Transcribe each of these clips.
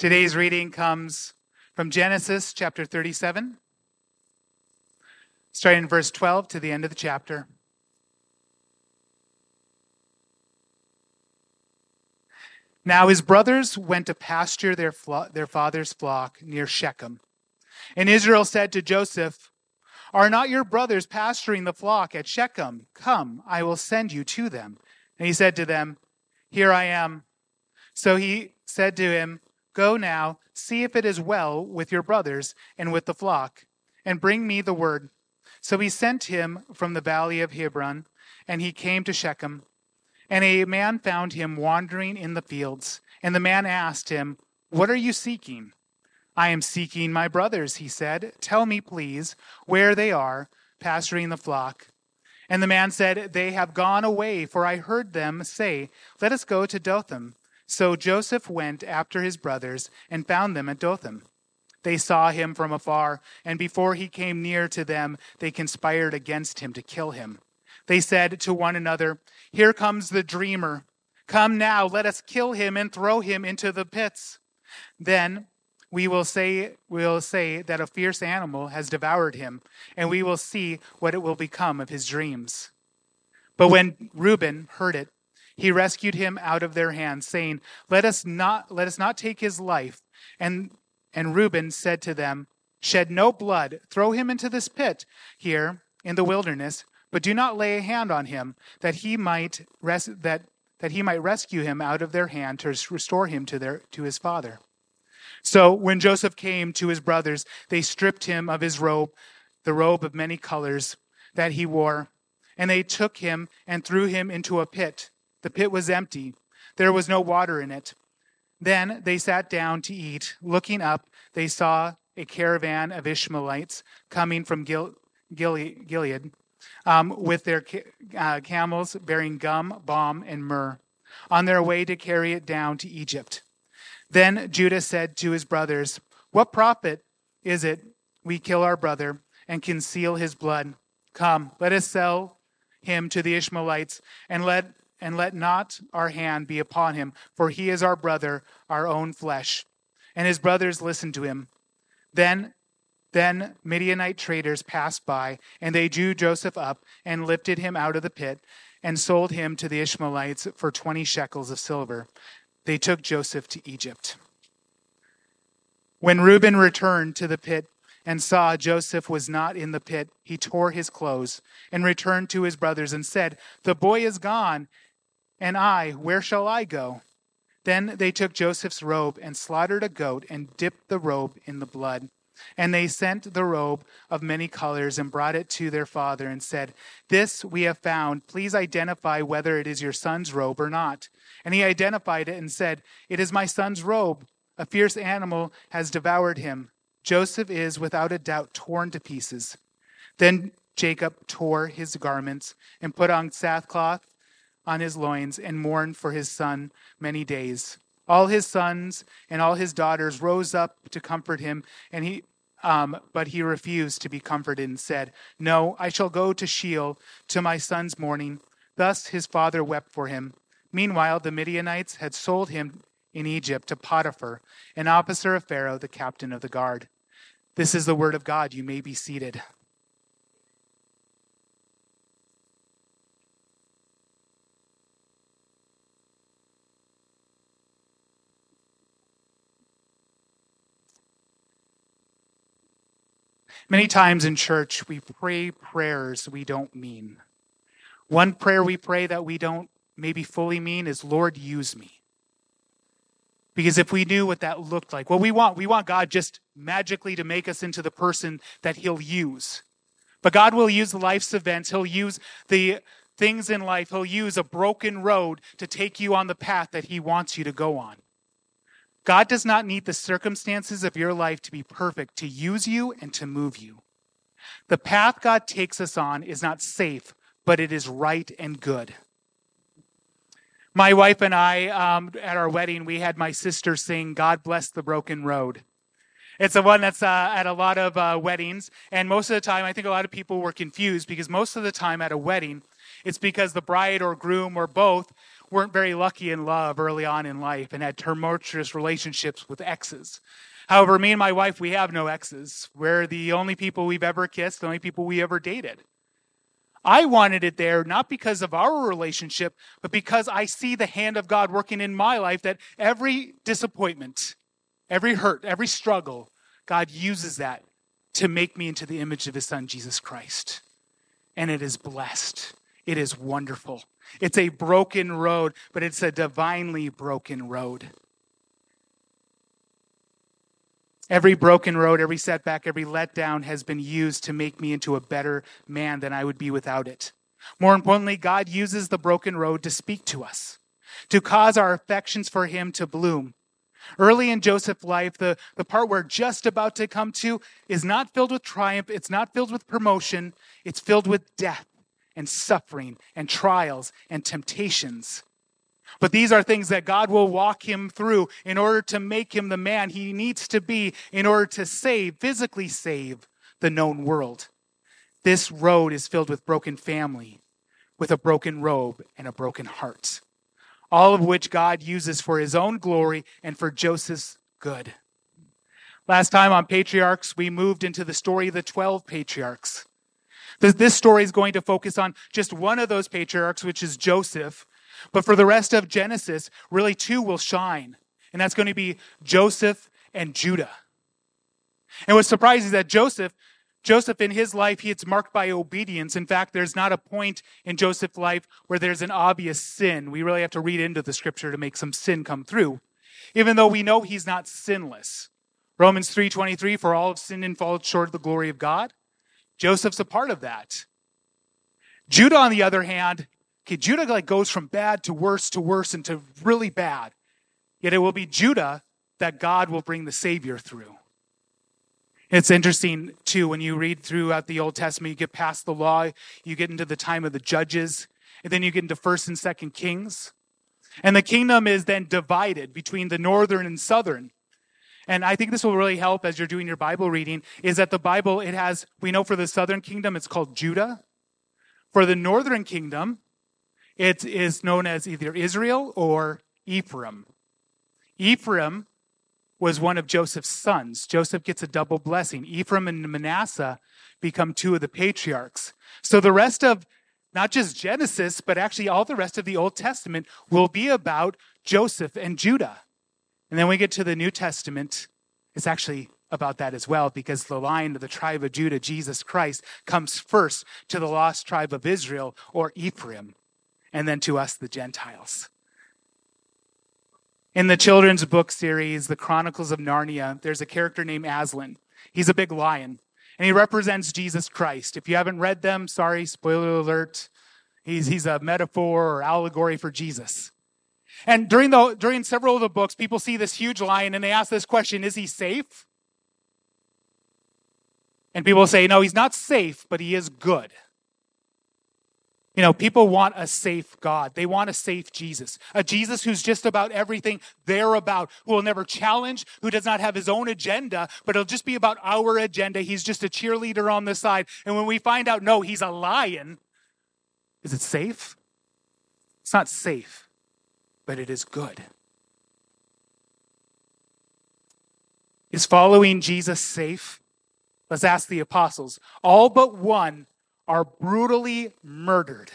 Today's reading comes from Genesis chapter 37, starting in verse 12 to the end of the chapter. Now his brothers went to pasture their, flo- their father's flock near Shechem. And Israel said to Joseph, Are not your brothers pasturing the flock at Shechem? Come, I will send you to them. And he said to them, Here I am. So he said to him, Go now, see if it is well with your brothers and with the flock, and bring me the word. So he sent him from the valley of Hebron, and he came to Shechem. And a man found him wandering in the fields. And the man asked him, What are you seeking? I am seeking my brothers, he said. Tell me, please, where they are, pasturing the flock. And the man said, They have gone away, for I heard them say, Let us go to Dothan. So Joseph went after his brothers and found them at Dothan. They saw him from afar, and before he came near to them, they conspired against him to kill him. They said to one another, Here comes the dreamer. Come now, let us kill him and throw him into the pits. Then we will say we will say that a fierce animal has devoured him, and we will see what it will become of his dreams. But when Reuben heard it, he rescued him out of their hands, saying, Let us not let us not take his life. And and Reuben said to them, Shed no blood, throw him into this pit here in the wilderness, but do not lay a hand on him, that he might res- that that he might rescue him out of their hand to restore him to their to his father. So when Joseph came to his brothers, they stripped him of his robe, the robe of many colors that he wore, and they took him and threw him into a pit the pit was empty, there was no water in it. Then they sat down to eat. Looking up, they saw a caravan of Ishmaelites coming from Gil- Gil- Gilead um, with their ca- uh, camels bearing gum, balm, and myrrh, on their way to carry it down to Egypt. Then Judah said to his brothers, What profit is it we kill our brother and conceal his blood? Come, let us sell him to the Ishmaelites and let and let not our hand be upon him, for he is our brother, our own flesh. And his brothers listened to him. Then then Midianite traders passed by, and they drew Joseph up and lifted him out of the pit and sold him to the Ishmaelites for 20 shekels of silver. They took Joseph to Egypt. When Reuben returned to the pit and saw Joseph was not in the pit, he tore his clothes and returned to his brothers and said, The boy is gone, and I, where shall I go? Then they took Joseph's robe and slaughtered a goat and dipped the robe in the blood. And they sent the robe of many colors and brought it to their father and said, This we have found. Please identify whether it is your son's robe or not. And he identified it and said, It is my son's robe. A fierce animal has devoured him. Joseph is without a doubt torn to pieces. Then Jacob tore his garments and put on sackcloth on his loins and mourned for his son many days. All his sons and all his daughters rose up to comfort him, and he, um, but he refused to be comforted and said, No, I shall go to Sheol to my son's mourning. Thus his father wept for him. Meanwhile, the Midianites had sold him in Egypt to Potiphar, an officer of Pharaoh, the captain of the guard. This is the word of God. You may be seated. Many times in church, we pray prayers we don't mean. One prayer we pray that we don't maybe fully mean is, Lord, use me. Because if we knew what that looked like, what we want, we want God just magically to make us into the person that He'll use. But God will use life's events, He'll use the things in life, He'll use a broken road to take you on the path that He wants you to go on. God does not need the circumstances of your life to be perfect to use you and to move you. The path God takes us on is not safe, but it is right and good. My wife and I, um, at our wedding, we had my sister sing God Bless the Broken Road. It's the one that's uh, at a lot of uh, weddings. And most of the time, I think a lot of people were confused because most of the time at a wedding, it's because the bride or groom or both weren't very lucky in love early on in life and had tumultuous relationships with exes. However, me and my wife, we have no exes. We're the only people we've ever kissed, the only people we ever dated. I wanted it there not because of our relationship, but because I see the hand of God working in my life that every disappointment, every hurt, every struggle, God uses that to make me into the image of his son, Jesus Christ. And it is blessed. It is wonderful. It's a broken road, but it's a divinely broken road. Every broken road, every setback, every letdown has been used to make me into a better man than I would be without it. More importantly, God uses the broken road to speak to us, to cause our affections for Him to bloom. Early in Joseph's life, the, the part we're just about to come to is not filled with triumph, it's not filled with promotion, it's filled with death and suffering and trials and temptations. But these are things that God will walk him through in order to make him the man he needs to be in order to save, physically save the known world. This road is filled with broken family, with a broken robe and a broken heart, all of which God uses for his own glory and for Joseph's good. Last time on Patriarchs, we moved into the story of the 12 patriarchs. This story is going to focus on just one of those patriarchs, which is Joseph, but for the rest of Genesis, really two will shine. And that's going to be Joseph and Judah. And what's surprising is that Joseph, Joseph in his life, he is marked by obedience. In fact, there's not a point in Joseph's life where there's an obvious sin. We really have to read into the scripture to make some sin come through. Even though we know he's not sinless. Romans 3:23 for all have sinned and fallen short of the glory of God. Joseph's a part of that. Judah on the other hand, Okay, Judah like goes from bad to worse to worse and to really bad. Yet it will be Judah that God will bring the Savior through. It's interesting too when you read throughout the Old Testament, you get past the law, you get into the time of the judges, and then you get into first and second kings. And the kingdom is then divided between the northern and southern. And I think this will really help as you're doing your Bible reading, is that the Bible, it has, we know for the southern kingdom, it's called Judah. For the northern kingdom, it is known as either Israel or Ephraim. Ephraim was one of Joseph's sons. Joseph gets a double blessing. Ephraim and Manasseh become two of the patriarchs. So the rest of not just Genesis, but actually all the rest of the Old Testament will be about Joseph and Judah. And then we get to the New Testament, it's actually about that as well, because the line of the tribe of Judah, Jesus Christ, comes first to the lost tribe of Israel or Ephraim and then to us, the Gentiles. In the children's book series, The Chronicles of Narnia, there's a character named Aslan. He's a big lion, and he represents Jesus Christ. If you haven't read them, sorry, spoiler alert. He's, he's a metaphor or allegory for Jesus. And during, the, during several of the books, people see this huge lion and they ask this question Is he safe? And people say, No, he's not safe, but he is good. You know, people want a safe God. They want a safe Jesus. A Jesus who's just about everything they're about, who will never challenge, who does not have his own agenda, but it'll just be about our agenda. He's just a cheerleader on the side. And when we find out, no, he's a lion, is it safe? It's not safe, but it is good. Is following Jesus safe? Let's ask the apostles. All but one are brutally murdered.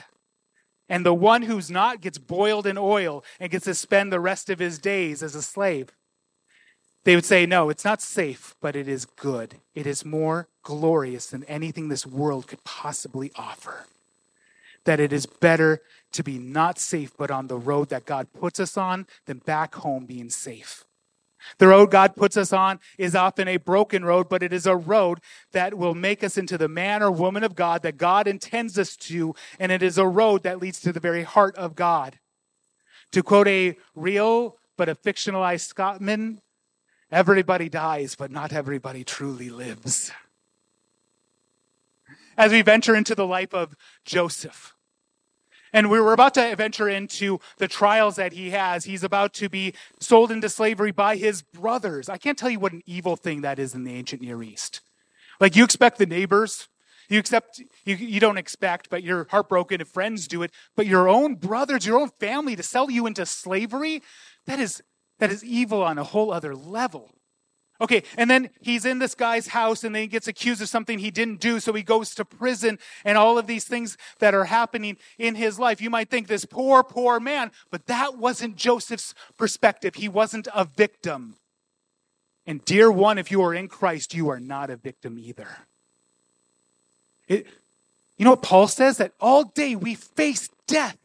And the one who's not gets boiled in oil and gets to spend the rest of his days as a slave. They would say, no, it's not safe, but it is good. It is more glorious than anything this world could possibly offer. That it is better to be not safe, but on the road that God puts us on than back home being safe. The road God puts us on is often a broken road, but it is a road that will make us into the man or woman of God that God intends us to, and it is a road that leads to the very heart of God. To quote a real but a fictionalized Scotsman, everybody dies, but not everybody truly lives. As we venture into the life of Joseph, and we were about to venture into the trials that he has. He's about to be sold into slavery by his brothers. I can't tell you what an evil thing that is in the ancient Near East. Like, you expect the neighbors, You accept, you, you don't expect, but you're heartbroken if friends do it. But your own brothers, your own family to sell you into slavery, that is, that is evil on a whole other level. Okay, and then he's in this guy's house and then he gets accused of something he didn't do, so he goes to prison and all of these things that are happening in his life. You might think this poor, poor man, but that wasn't Joseph's perspective. He wasn't a victim. And, dear one, if you are in Christ, you are not a victim either. It, you know what Paul says? That all day we face death,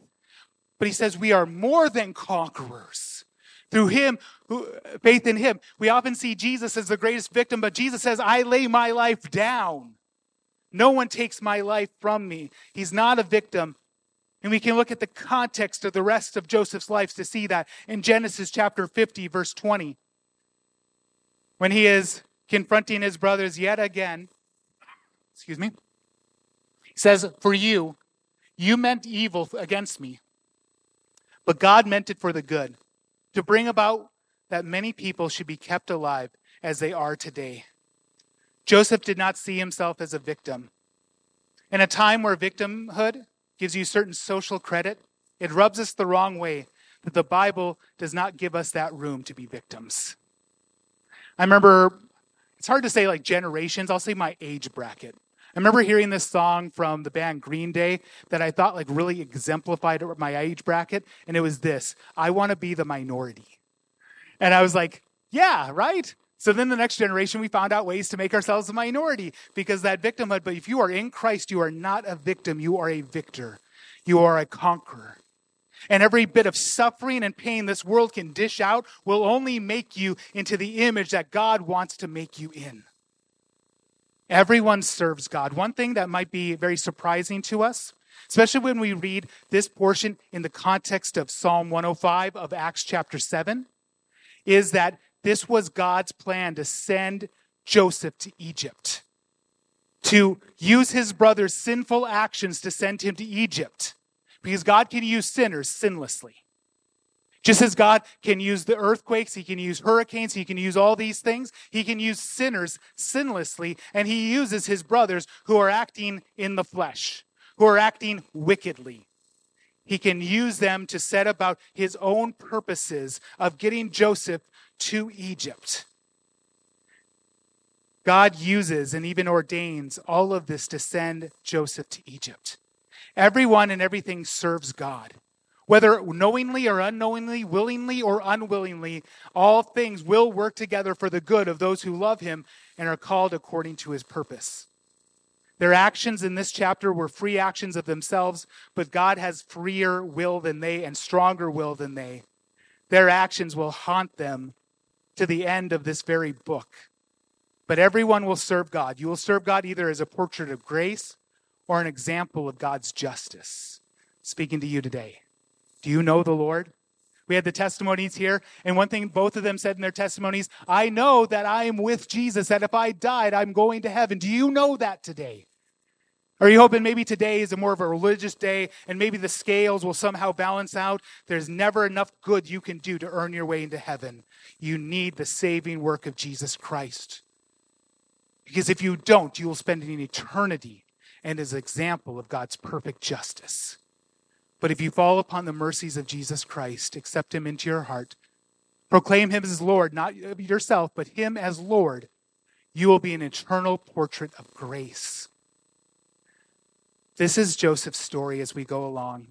but he says we are more than conquerors through him who, faith in him. We often see jesus as the greatest victim but jesus says i lay my life down. No one takes my life from me. He's not a victim. And we can look at the context of the rest of joseph's life to see that in genesis chapter 50 verse 20 when he is confronting his brothers yet again excuse me he says for you you meant evil against me but god meant it for the good to bring about that many people should be kept alive as they are today. Joseph did not see himself as a victim. In a time where victimhood gives you certain social credit, it rubs us the wrong way that the Bible does not give us that room to be victims. I remember, it's hard to say like generations, I'll say my age bracket. I remember hearing this song from the band Green Day that I thought like really exemplified my age bracket, and it was this I want to be the minority. And I was like, yeah, right? So then the next generation, we found out ways to make ourselves a minority because that victimhood. But if you are in Christ, you are not a victim, you are a victor, you are a conqueror. And every bit of suffering and pain this world can dish out will only make you into the image that God wants to make you in. Everyone serves God. One thing that might be very surprising to us, especially when we read this portion in the context of Psalm 105 of Acts chapter 7, is that this was God's plan to send Joseph to Egypt, to use his brother's sinful actions to send him to Egypt, because God can use sinners sinlessly. Just as God can use the earthquakes, He can use hurricanes, He can use all these things, He can use sinners sinlessly, and He uses His brothers who are acting in the flesh, who are acting wickedly. He can use them to set about His own purposes of getting Joseph to Egypt. God uses and even ordains all of this to send Joseph to Egypt. Everyone and everything serves God. Whether knowingly or unknowingly, willingly or unwillingly, all things will work together for the good of those who love him and are called according to his purpose. Their actions in this chapter were free actions of themselves, but God has freer will than they and stronger will than they. Their actions will haunt them to the end of this very book. But everyone will serve God. You will serve God either as a portrait of grace or an example of God's justice. Speaking to you today. Do you know the Lord? We had the testimonies here, and one thing both of them said in their testimonies I know that I am with Jesus, that if I died, I'm going to heaven. Do you know that today? Are you hoping maybe today is a more of a religious day and maybe the scales will somehow balance out? There's never enough good you can do to earn your way into heaven. You need the saving work of Jesus Christ. Because if you don't, you will spend an eternity and as an example of God's perfect justice. But if you fall upon the mercies of Jesus Christ, accept him into your heart, proclaim him as Lord, not yourself, but him as Lord, you will be an eternal portrait of grace. This is Joseph's story as we go along.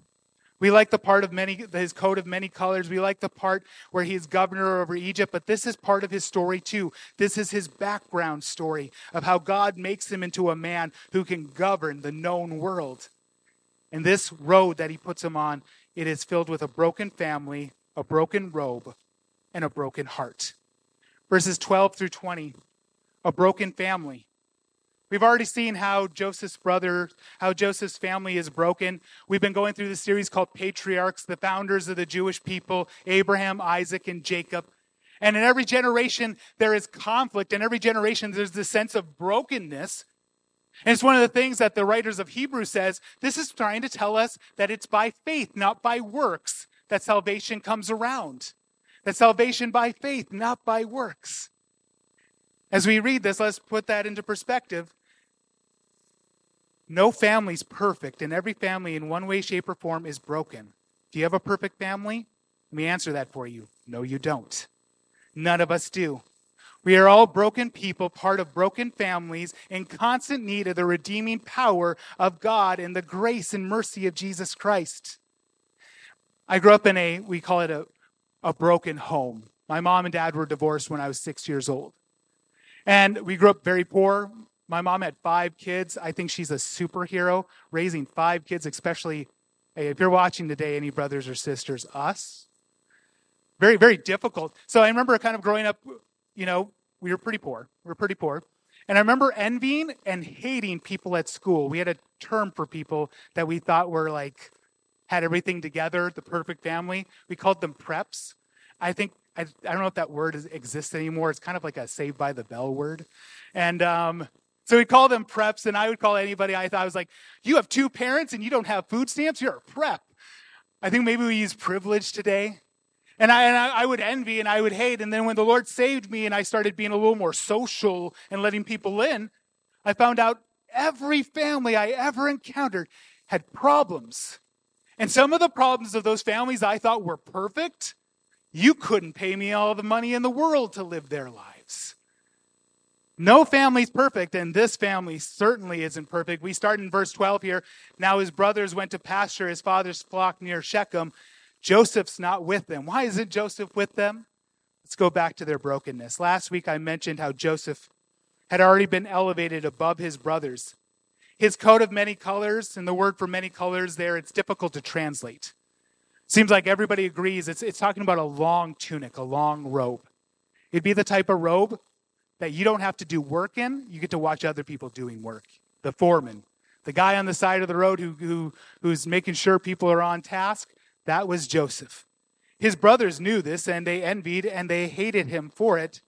We like the part of many, his coat of many colors. We like the part where he is governor over Egypt, but this is part of his story too. This is his background story of how God makes him into a man who can govern the known world. And this road that he puts him on, it is filled with a broken family, a broken robe, and a broken heart. Verses 12 through 20, a broken family. We've already seen how Joseph's brother, how Joseph's family is broken. We've been going through this series called Patriarchs, the founders of the Jewish people, Abraham, Isaac, and Jacob. And in every generation, there is conflict. In every generation, there's this sense of brokenness and it's one of the things that the writers of Hebrews says, this is trying to tell us that it's by faith, not by works, that salvation comes around. That salvation by faith, not by works. As we read this, let's put that into perspective. No family's perfect, and every family in one way, shape, or form is broken. Do you have a perfect family? Let me answer that for you. No, you don't. None of us do. We are all broken people, part of broken families, in constant need of the redeeming power of God and the grace and mercy of Jesus Christ. I grew up in a, we call it a, a broken home. My mom and dad were divorced when I was six years old. And we grew up very poor. My mom had five kids. I think she's a superhero, raising five kids, especially hey, if you're watching today, any brothers or sisters, us. Very, very difficult. So I remember kind of growing up you know, we were pretty poor. We were pretty poor. And I remember envying and hating people at school. We had a term for people that we thought were like, had everything together, the perfect family. We called them preps. I think, I, I don't know if that word is, exists anymore. It's kind of like a saved by the bell word. And um, so we call them preps, and I would call anybody I thought I was like, you have two parents and you don't have food stamps? You're a prep. I think maybe we use privilege today. And I, and I, would envy and I would hate. And then when the Lord saved me and I started being a little more social and letting people in, I found out every family I ever encountered had problems. And some of the problems of those families I thought were perfect, you couldn't pay me all the money in the world to live their lives. No family's perfect, and this family certainly isn't perfect. We start in verse 12 here. Now his brothers went to pasture his father's flock near Shechem, Joseph's not with them. Why isn't Joseph with them? Let's go back to their brokenness. Last week I mentioned how Joseph had already been elevated above his brothers. His coat of many colors, and the word for many colors there, it's difficult to translate. Seems like everybody agrees it's, it's talking about a long tunic, a long robe. It'd be the type of robe that you don't have to do work in, you get to watch other people doing work. The foreman, the guy on the side of the road who, who, who's making sure people are on task, that was Joseph. His brothers knew this, and they envied and they hated him for it.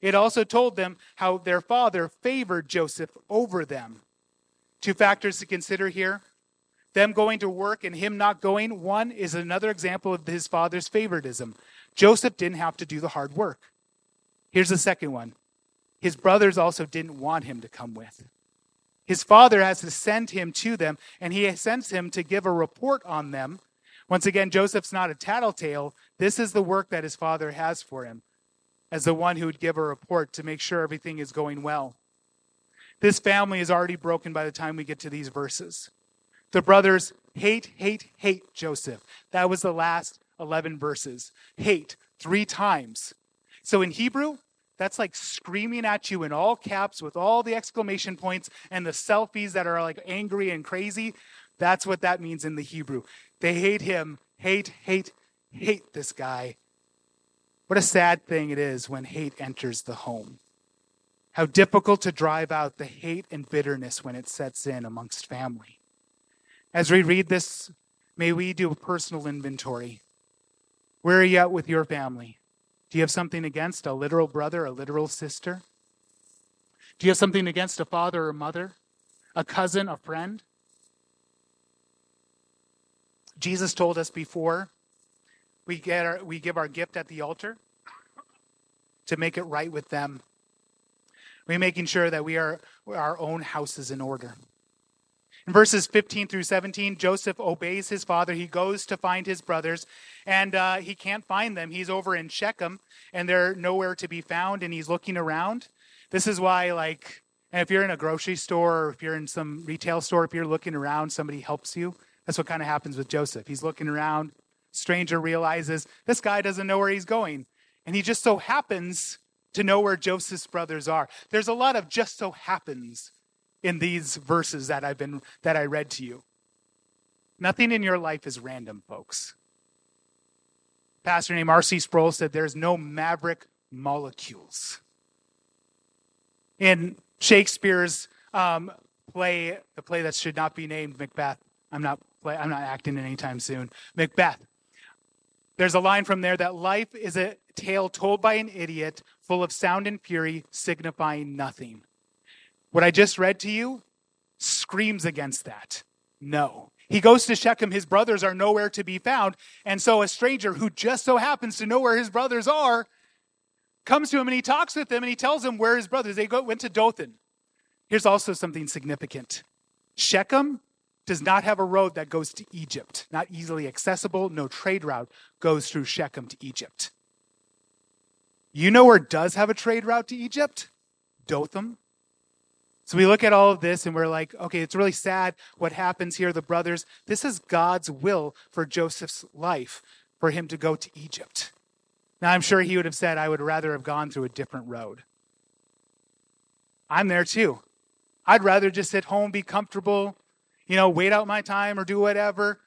It also told them how their father favored Joseph over them. Two factors to consider here them going to work and him not going. One is another example of his father's favoritism. Joseph didn't have to do the hard work. Here's the second one his brothers also didn't want him to come with. His father has to send him to them, and he sends him to give a report on them once again, Joseph's not a tattletale. This is the work that his father has for him as the one who would give a report to make sure everything is going well. This family is already broken by the time we get to these verses. The brothers hate, hate, hate Joseph. That was the last 11 verses. Hate three times. So in Hebrew, that's like screaming at you in all caps with all the exclamation points and the selfies that are like angry and crazy. That's what that means in the Hebrew. They hate him. Hate, hate, hate this guy. What a sad thing it is when hate enters the home. How difficult to drive out the hate and bitterness when it sets in amongst family. As we read this, may we do a personal inventory. Where are you at with your family? Do you have something against a literal brother, a literal sister? Do you have something against a father or mother, a cousin, a friend? Jesus told us before we, get our, we give our gift at the altar to make it right with them. We're making sure that we are our own house is in order. In verses 15 through 17, Joseph obeys his father. He goes to find his brothers, and uh, he can't find them. He's over in Shechem, and they're nowhere to be found, and he's looking around. This is why, like, and if you're in a grocery store or if you're in some retail store, if you're looking around, somebody helps you. That's what kind of happens with Joseph. He's looking around. Stranger realizes this guy doesn't know where he's going. And he just so happens to know where Joseph's brothers are. There's a lot of just so happens in these verses that I've been that I read to you. Nothing in your life is random, folks. pastor named R.C. Sproul said there's no maverick molecules. In Shakespeare's um, play, the play that should not be named Macbeth, I'm not I'm not acting anytime soon. Macbeth. There's a line from there that life is a tale told by an idiot, full of sound and fury, signifying nothing. What I just read to you screams against that. No. He goes to Shechem. His brothers are nowhere to be found. And so a stranger who just so happens to know where his brothers are comes to him and he talks with them and he tells him where his brothers. They go, went to Dothan. Here's also something significant. Shechem does not have a road that goes to Egypt, not easily accessible. No trade route goes through Shechem to Egypt. You know where does have a trade route to Egypt? Dothan. So we look at all of this and we're like, okay, it's really sad what happens here, the brothers. This is God's will for Joseph's life, for him to go to Egypt. Now, I'm sure he would have said, I would rather have gone through a different road. I'm there too. I'd rather just sit home, be comfortable, you know, wait out my time or do whatever.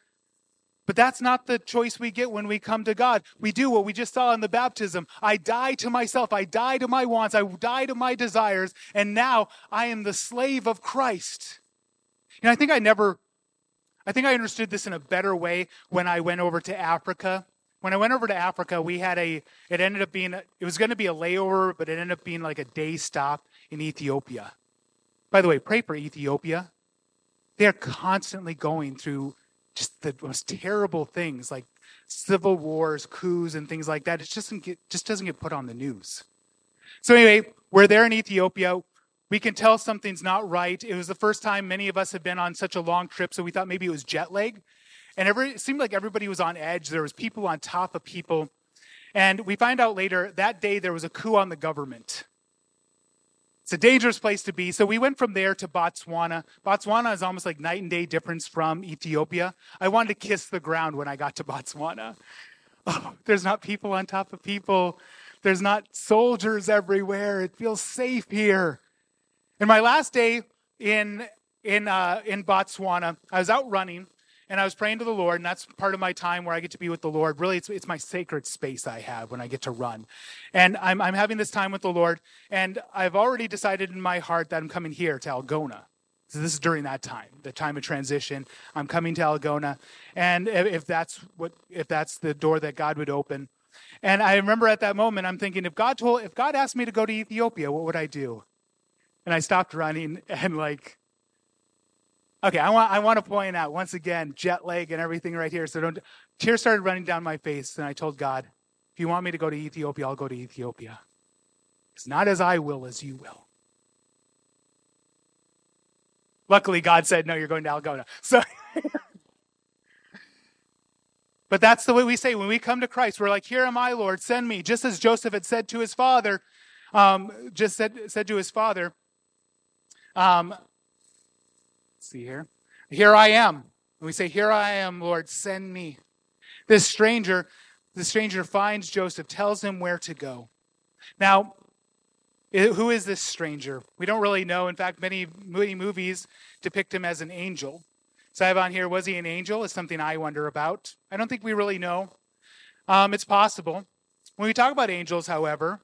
But that's not the choice we get when we come to God. We do what we just saw in the baptism. I die to myself. I die to my wants. I die to my desires. And now I am the slave of Christ. Know, I think I never, I think I understood this in a better way when I went over to Africa. When I went over to Africa, we had a, it ended up being, it was going to be a layover, but it ended up being like a day stop in Ethiopia. By the way, pray for Ethiopia. They are constantly going through just the most terrible things like civil wars, coups, and things like that. It just doesn't get, just doesn't get put on the news. So anyway, we're there in Ethiopia. We can tell something's not right. It was the first time many of us had been on such a long trip, so we thought maybe it was jet lag. And every, it seemed like everybody was on edge. There was people on top of people. And we find out later that day there was a coup on the government. It's a dangerous place to be. So we went from there to Botswana. Botswana is almost like night and day difference from Ethiopia. I wanted to kiss the ground when I got to Botswana. Oh, there's not people on top of people. There's not soldiers everywhere. It feels safe here. And my last day in in uh, in Botswana, I was out running, and I was praying to the Lord, and that's part of my time where I get to be with the Lord. Really, it's, it's my sacred space I have when I get to run. And I'm, I'm having this time with the Lord, and I've already decided in my heart that I'm coming here to Algona. So this is during that time, the time of transition. I'm coming to Algona, and if, if that's what, if that's the door that God would open, and I remember at that moment, I'm thinking, if God told, if God asked me to go to Ethiopia, what would I do? And I stopped running, and like Okay, I want I want to point out once again jet lag and everything right here. So don't tears started running down my face, and I told God, if you want me to go to Ethiopia, I'll go to Ethiopia. It's not as I will, as you will. Luckily, God said, no, you're going to Algona. So, but that's the way we say when we come to Christ. We're like, here am I, Lord, send me. Just as Joseph had said to his father, um, just said, said to his father, um, see here. Here I am. And we say, Here I am, Lord, send me. This stranger, the stranger finds Joseph, tells him where to go. Now, who is this stranger? We don't really know. In fact, many, many movies depict him as an angel. So I have on here, was he an angel? Is something I wonder about. I don't think we really know. Um, it's possible. When we talk about angels, however,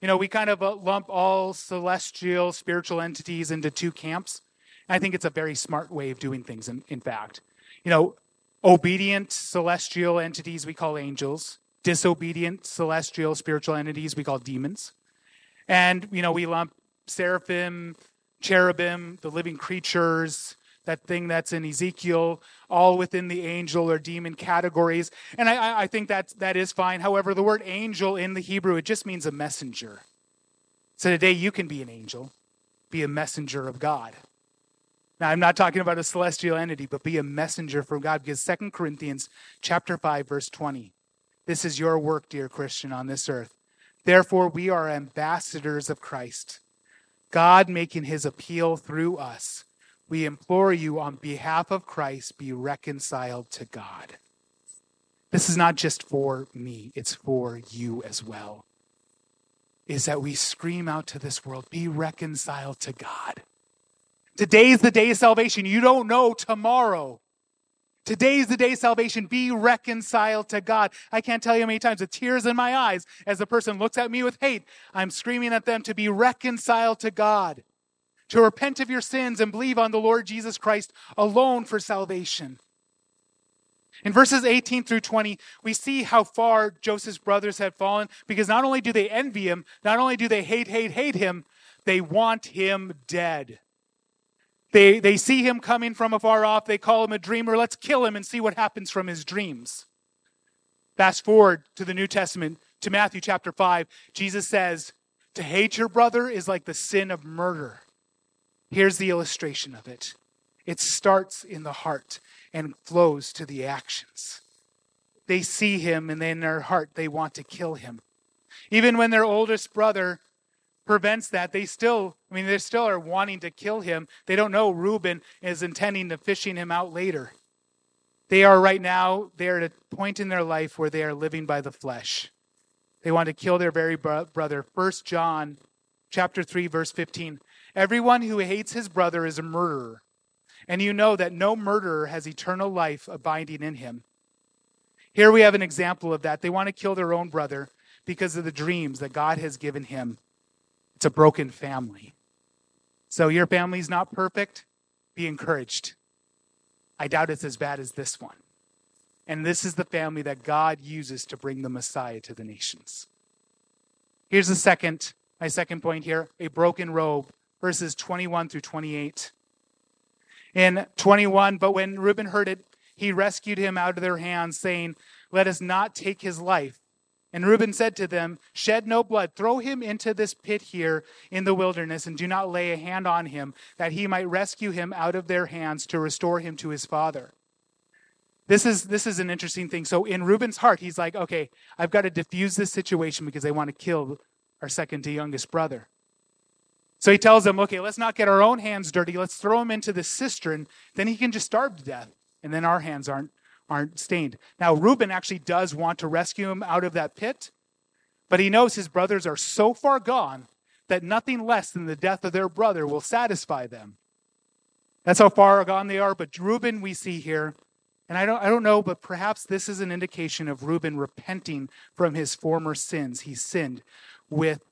you know, we kind of uh, lump all celestial spiritual entities into two camps. I think it's a very smart way of doing things, in, in fact. You know, obedient celestial entities we call angels, disobedient celestial spiritual entities we call demons. And, you know, we lump seraphim, cherubim, the living creatures, that thing that's in Ezekiel, all within the angel or demon categories. And I, I think that, that is fine. However, the word angel in the Hebrew, it just means a messenger. So today you can be an angel, be a messenger of God. Now, I'm not talking about a celestial entity, but be a messenger from God because 2 Corinthians chapter 5 verse 20. This is your work, dear Christian, on this earth. Therefore, we are ambassadors of Christ. God making his appeal through us. We implore you on behalf of Christ, be reconciled to God. This is not just for me, it's for you as well. Is that we scream out to this world, be reconciled to God. Today is the day of salvation. You don't know tomorrow. Today is the day of salvation. Be reconciled to God. I can't tell you how many times with tears in my eyes as the person looks at me with hate, I'm screaming at them to be reconciled to God, to repent of your sins and believe on the Lord Jesus Christ alone for salvation. In verses 18 through 20, we see how far Joseph's brothers had fallen because not only do they envy him, not only do they hate, hate, hate him, they want him dead. They, they see him coming from afar off. They call him a dreamer. Let's kill him and see what happens from his dreams. Fast forward to the New Testament, to Matthew chapter 5. Jesus says, To hate your brother is like the sin of murder. Here's the illustration of it It starts in the heart and flows to the actions. They see him, and in their heart, they want to kill him. Even when their oldest brother prevents that, they still, I mean, they still are wanting to kill him. They don't know Reuben is intending to fishing him out later. They are right now, they are at a point in their life where they are living by the flesh. They want to kill their very brother. First John chapter 3 verse 15. Everyone who hates his brother is a murderer. And you know that no murderer has eternal life abiding in him. Here we have an example of that. They want to kill their own brother because of the dreams that God has given him. It's a broken family. So your family's not perfect. Be encouraged. I doubt it's as bad as this one. And this is the family that God uses to bring the Messiah to the nations. Here's the second, my second point here a broken robe, verses 21 through 28. In 21, but when Reuben heard it, he rescued him out of their hands, saying, Let us not take his life. And Reuben said to them, Shed no blood, throw him into this pit here in the wilderness, and do not lay a hand on him, that he might rescue him out of their hands to restore him to his father. This is, this is an interesting thing. So in Reuben's heart, he's like, okay, I've got to diffuse this situation because they want to kill our second to youngest brother. So he tells them, okay, let's not get our own hands dirty. Let's throw him into the cistern. Then he can just starve to death. And then our hands aren't, aren't stained. Now, Reuben actually does want to rescue him out of that pit, but he knows his brothers are so far gone that nothing less than the death of their brother will satisfy them. That's how far gone they are. But Reuben, we see here, and I don't, I don't know, but perhaps this is an indication of Reuben repenting from his former sins. He sinned with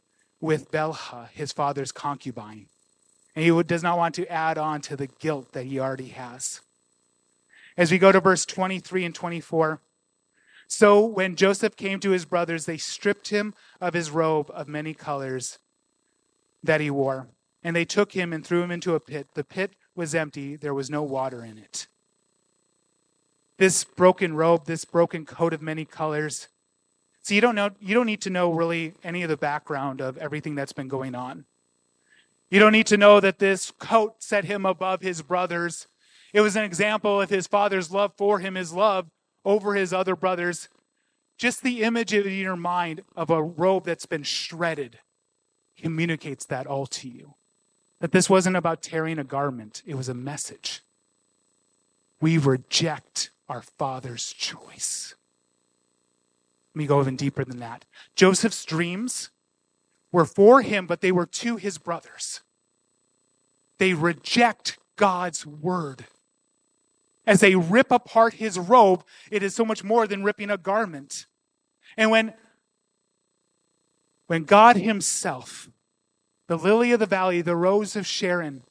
with Bilhah, his father's concubine. And he does not want to add on to the guilt that he already has. As we go to verse 23 and 24, so when Joseph came to his brothers, they stripped him of his robe of many colors that he wore. And they took him and threw him into a pit. The pit was empty, there was no water in it. This broken robe, this broken coat of many colors, so you don't know you don't need to know really any of the background of everything that's been going on. You don't need to know that this coat set him above his brothers. It was an example of his father's love for him, his love over his other brothers. Just the image in your mind of a robe that's been shredded communicates that all to you. That this wasn't about tearing a garment, it was a message. We reject our father's choice. Let me go even deeper than that. Joseph's dreams were for him, but they were to his brothers. They reject God's word. As they rip apart his robe, it is so much more than ripping a garment. And when, when God himself, the lily of the valley, the rose of Sharon,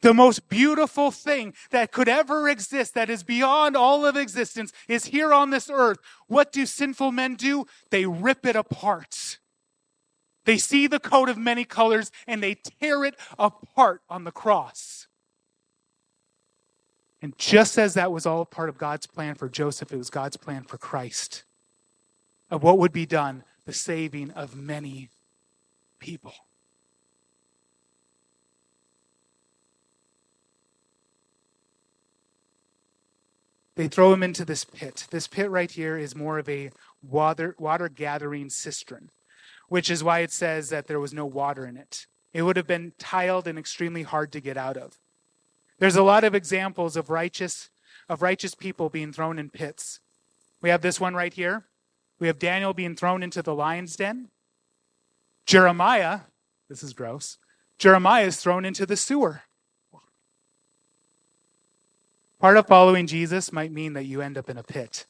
the most beautiful thing that could ever exist, that is beyond all of existence, is here on this earth. What do sinful men do? They rip it apart. They see the coat of many colors and they tear it apart on the cross. And just as that was all part of God's plan for Joseph, it was God's plan for Christ of what would be done, the saving of many people. they throw him into this pit. This pit right here is more of a water, water gathering cistern, which is why it says that there was no water in it. It would have been tiled and extremely hard to get out of. There's a lot of examples of righteous of righteous people being thrown in pits. We have this one right here. We have Daniel being thrown into the lion's den. Jeremiah, this is gross. Jeremiah is thrown into the sewer. Part of following Jesus might mean that you end up in a pit.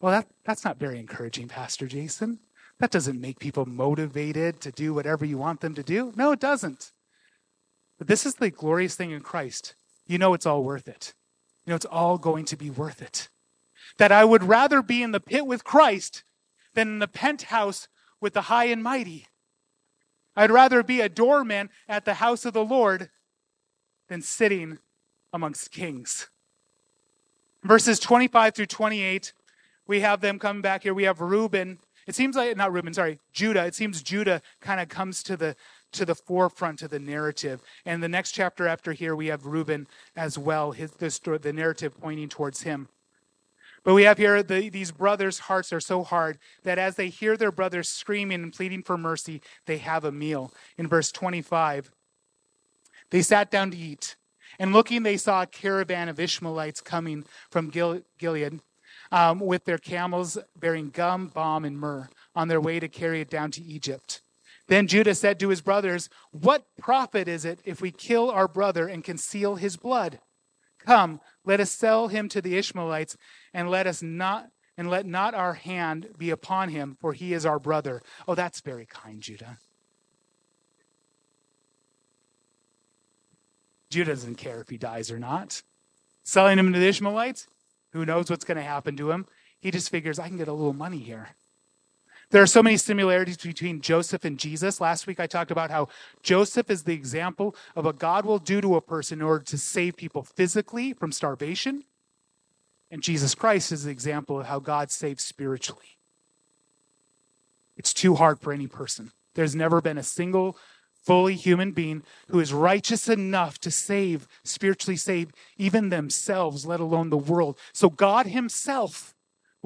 Well, that, that's not very encouraging, Pastor Jason. That doesn't make people motivated to do whatever you want them to do. No, it doesn't. But this is the glorious thing in Christ. You know it's all worth it. You know it's all going to be worth it. That I would rather be in the pit with Christ than in the penthouse with the high and mighty. I'd rather be a doorman at the house of the Lord than sitting amongst kings. Verses 25 through 28, we have them coming back here. We have Reuben. it seems like not Reuben, sorry, Judah. It seems Judah kind of comes to the to the forefront of the narrative. And the next chapter after here, we have Reuben as well. His the, story, the narrative pointing towards him. But we have here the, these brothers' hearts are so hard that as they hear their brothers screaming and pleading for mercy, they have a meal. In verse 25, they sat down to eat. And looking, they saw a caravan of Ishmaelites coming from Gil- Gilead um, with their camels bearing gum, balm, and myrrh on their way to carry it down to Egypt. Then Judah said to his brothers, What profit is it if we kill our brother and conceal his blood? Come, let us sell him to the Ishmaelites, and let us not and let not our hand be upon him, for he is our brother. Oh, that's very kind, Judah. Judah doesn't care if he dies or not. Selling him to the Ishmaelites, who knows what's going to happen to him? He just figures, I can get a little money here. There are so many similarities between Joseph and Jesus. Last week I talked about how Joseph is the example of what God will do to a person in order to save people physically from starvation. And Jesus Christ is the example of how God saves spiritually. It's too hard for any person. There's never been a single fully human being who is righteous enough to save, spiritually save even themselves, let alone the world. So God Himself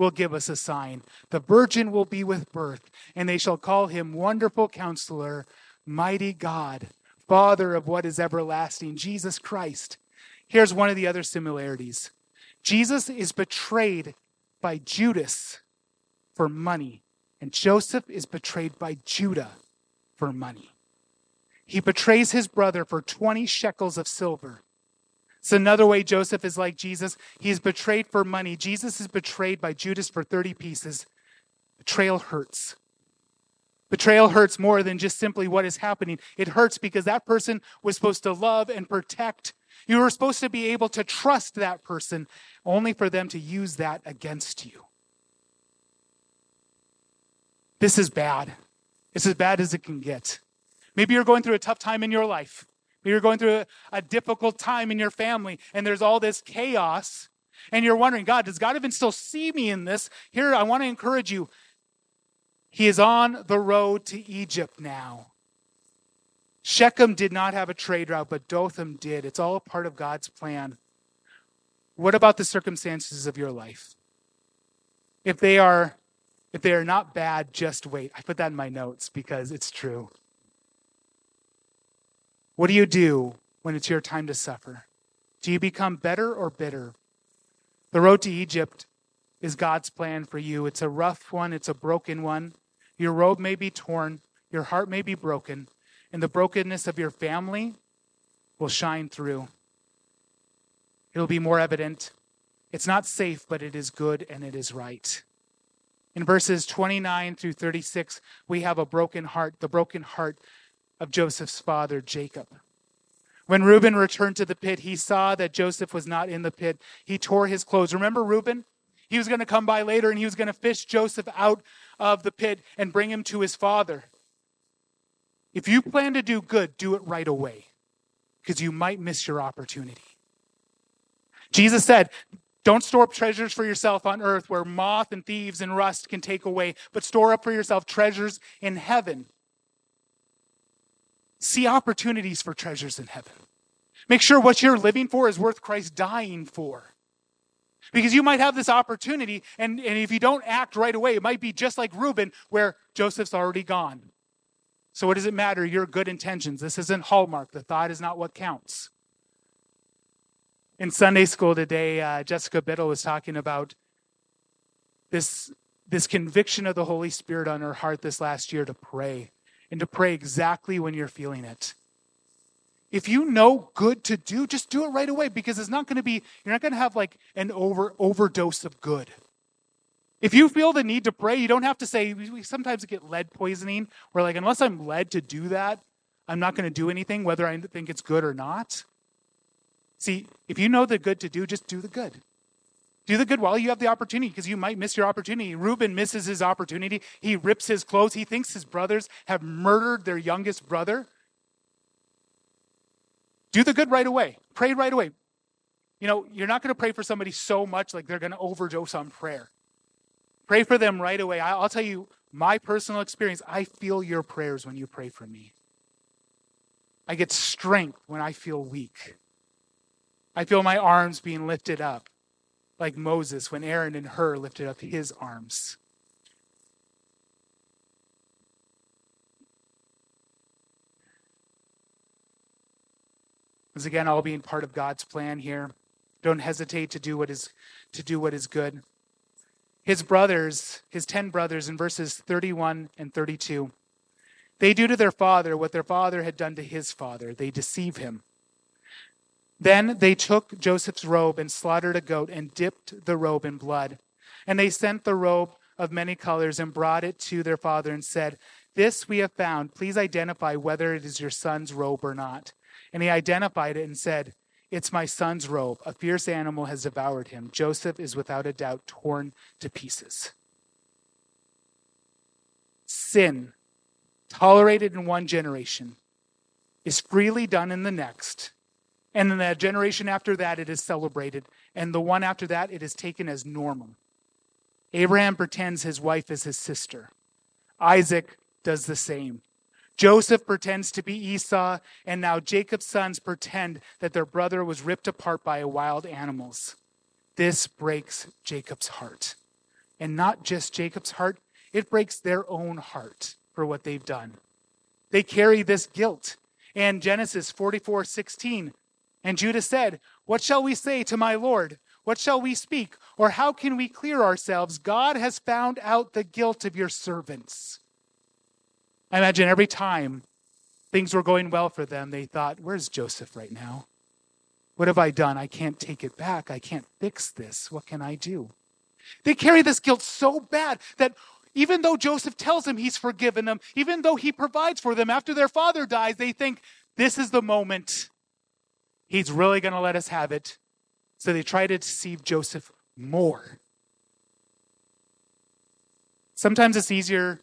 will give us a sign. The virgin will be with birth, and they shall call him Wonderful Counselor, Mighty God, Father of what is everlasting, Jesus Christ. Here's one of the other similarities Jesus is betrayed by Judas for money, and Joseph is betrayed by Judah for money. He betrays his brother for 20 shekels of silver. It's another way Joseph is like Jesus. He is betrayed for money. Jesus is betrayed by Judas for 30 pieces. Betrayal hurts. Betrayal hurts more than just simply what is happening. It hurts because that person was supposed to love and protect. You were supposed to be able to trust that person, only for them to use that against you. This is bad. It's as bad as it can get. Maybe you're going through a tough time in your life. You're going through a, a difficult time in your family, and there's all this chaos, and you're wondering, God, does God even still see me in this? Here, I want to encourage you. He is on the road to Egypt now. Shechem did not have a trade route, but Dothan did. It's all a part of God's plan. What about the circumstances of your life? If they are if they are not bad, just wait. I put that in my notes because it's true. What do you do when it's your time to suffer? Do you become better or bitter? The road to Egypt is God's plan for you. It's a rough one, it's a broken one. Your robe may be torn, your heart may be broken, and the brokenness of your family will shine through. It'll be more evident. It's not safe, but it is good and it is right. In verses 29 through 36, we have a broken heart, the broken heart of Joseph's father, Jacob. When Reuben returned to the pit, he saw that Joseph was not in the pit. He tore his clothes. Remember Reuben? He was going to come by later and he was going to fish Joseph out of the pit and bring him to his father. If you plan to do good, do it right away because you might miss your opportunity. Jesus said, Don't store up treasures for yourself on earth where moth and thieves and rust can take away, but store up for yourself treasures in heaven see opportunities for treasures in heaven. Make sure what you're living for is worth Christ dying for. Because you might have this opportunity, and, and if you don't act right away, it might be just like Reuben, where Joseph's already gone. So, what does it matter? Your good intentions. This isn't Hallmark. The thought is not what counts. In Sunday school today, uh, Jessica Biddle was talking about this, this conviction of the Holy Spirit on her heart this last year to pray and to pray exactly when you're feeling it. If you know good to do, just do it right away because it's not going to be, you're not going to have like an over overdose of good. If you feel the need to pray, you don't have to say, we sometimes get lead poisoning. We're like, unless I'm led to do that, I'm not going to do anything, whether I think it's good or not. See, if you know the good to do, just do the good. Do the good while you have the opportunity because you might miss your opportunity. Reuben misses his opportunity. He rips his clothes. He thinks his brothers have murdered their youngest brother. Do the good right away. Pray right away. You know, you're not going to pray for somebody so much like they're going to overdose on prayer. Pray for them right away. I'll tell you my personal experience, I feel your prayers when you pray for me. I get strength when I feel weak. I feel my arms being lifted up, like Moses when Aaron and Hur lifted up his arms. As again, all being part of God's plan here. Don't hesitate to do what is to do what is good. His brothers, his ten brothers in verses 31 and 32, they do to their father what their father had done to his father. They deceive him. Then they took Joseph's robe and slaughtered a goat and dipped the robe in blood. And they sent the robe of many colors and brought it to their father and said, This we have found. Please identify whether it is your son's robe or not. And he identified it and said, It's my son's robe. A fierce animal has devoured him. Joseph is without a doubt torn to pieces. Sin, tolerated in one generation, is freely done in the next. And in the generation after that, it is celebrated. And the one after that, it is taken as normal. Abraham pretends his wife is his sister. Isaac does the same. Joseph pretends to be Esau, and now Jacob's sons pretend that their brother was ripped apart by wild animals. This breaks Jacob's heart. And not just Jacob's heart, it breaks their own heart for what they've done. They carry this guilt. And Genesis 44 16, and Judah said, What shall we say to my Lord? What shall we speak? Or how can we clear ourselves? God has found out the guilt of your servants. I imagine every time things were going well for them, they thought, Where's Joseph right now? What have I done? I can't take it back. I can't fix this. What can I do? They carry this guilt so bad that even though Joseph tells them he's forgiven them, even though he provides for them after their father dies, they think, This is the moment. He's really going to let us have it. So they try to deceive Joseph more. Sometimes it's easier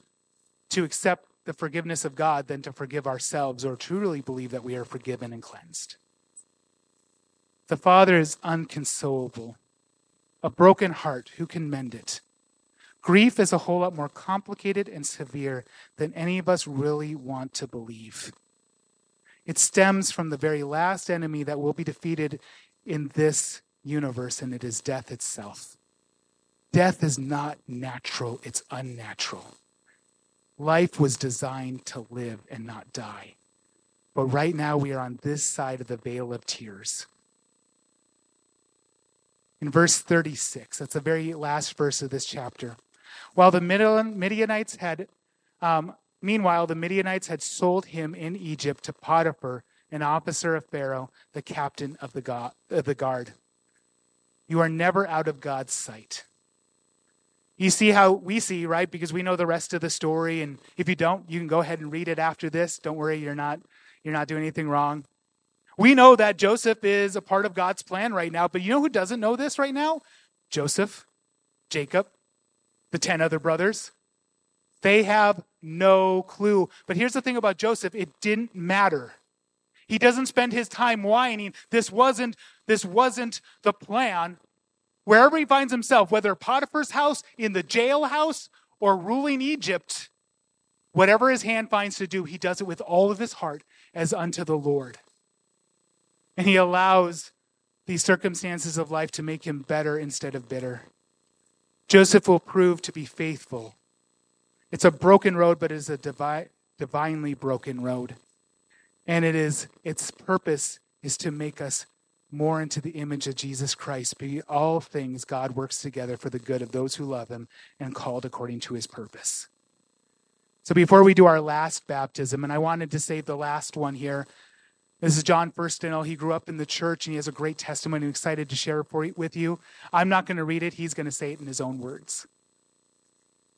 to accept the forgiveness of God than to forgive ourselves or truly believe that we are forgiven and cleansed. The Father is unconsolable. A broken heart, who can mend it? Grief is a whole lot more complicated and severe than any of us really want to believe. It stems from the very last enemy that will be defeated in this universe, and it is death itself. Death is not natural, it's unnatural. Life was designed to live and not die. But right now, we are on this side of the veil of tears. In verse 36, that's the very last verse of this chapter. While the Midianites had, um, meanwhile, the Midianites had sold him in Egypt to Potiphar, an officer of Pharaoh, the captain of the, of the guard. You are never out of God's sight. You see how we see, right? Because we know the rest of the story. And if you don't, you can go ahead and read it after this. Don't worry, you're not, you're not doing anything wrong. We know that Joseph is a part of God's plan right now, but you know who doesn't know this right now? Joseph, Jacob, the 10 other brothers. They have no clue. But here's the thing about Joseph it didn't matter. He doesn't spend his time whining. This wasn't, this wasn't the plan wherever he finds himself, whether Potiphar's house, in the jailhouse, or ruling Egypt, whatever his hand finds to do, he does it with all of his heart as unto the Lord. And he allows these circumstances of life to make him better instead of bitter. Joseph will prove to be faithful. It's a broken road, but it is a divi- divinely broken road. And it is its purpose is to make us more into the image of Jesus Christ. Be all things God works together for the good of those who love him and called according to his purpose. So before we do our last baptism, and I wanted to save the last one here. This is John Firstenow. He grew up in the church and he has a great testimony. I'm excited to share it with you. I'm not going to read it. He's going to say it in his own words.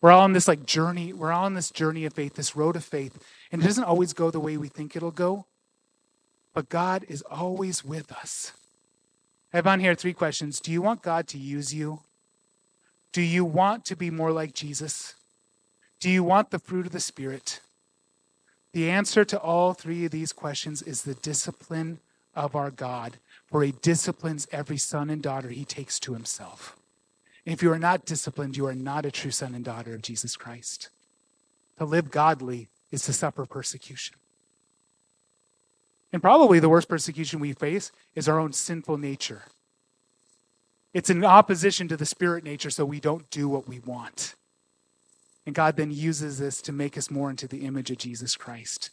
We're all on this like journey. We're all on this journey of faith, this road of faith. And it doesn't always go the way we think it'll go. But God is always with us. I have on here three questions. Do you want God to use you? Do you want to be more like Jesus? Do you want the fruit of the Spirit? The answer to all three of these questions is the discipline of our God, for he disciplines every son and daughter he takes to himself. If you are not disciplined, you are not a true son and daughter of Jesus Christ. To live godly is to suffer persecution. And probably the worst persecution we face is our own sinful nature. It's in opposition to the spirit nature, so we don't do what we want. And God then uses this to make us more into the image of Jesus Christ.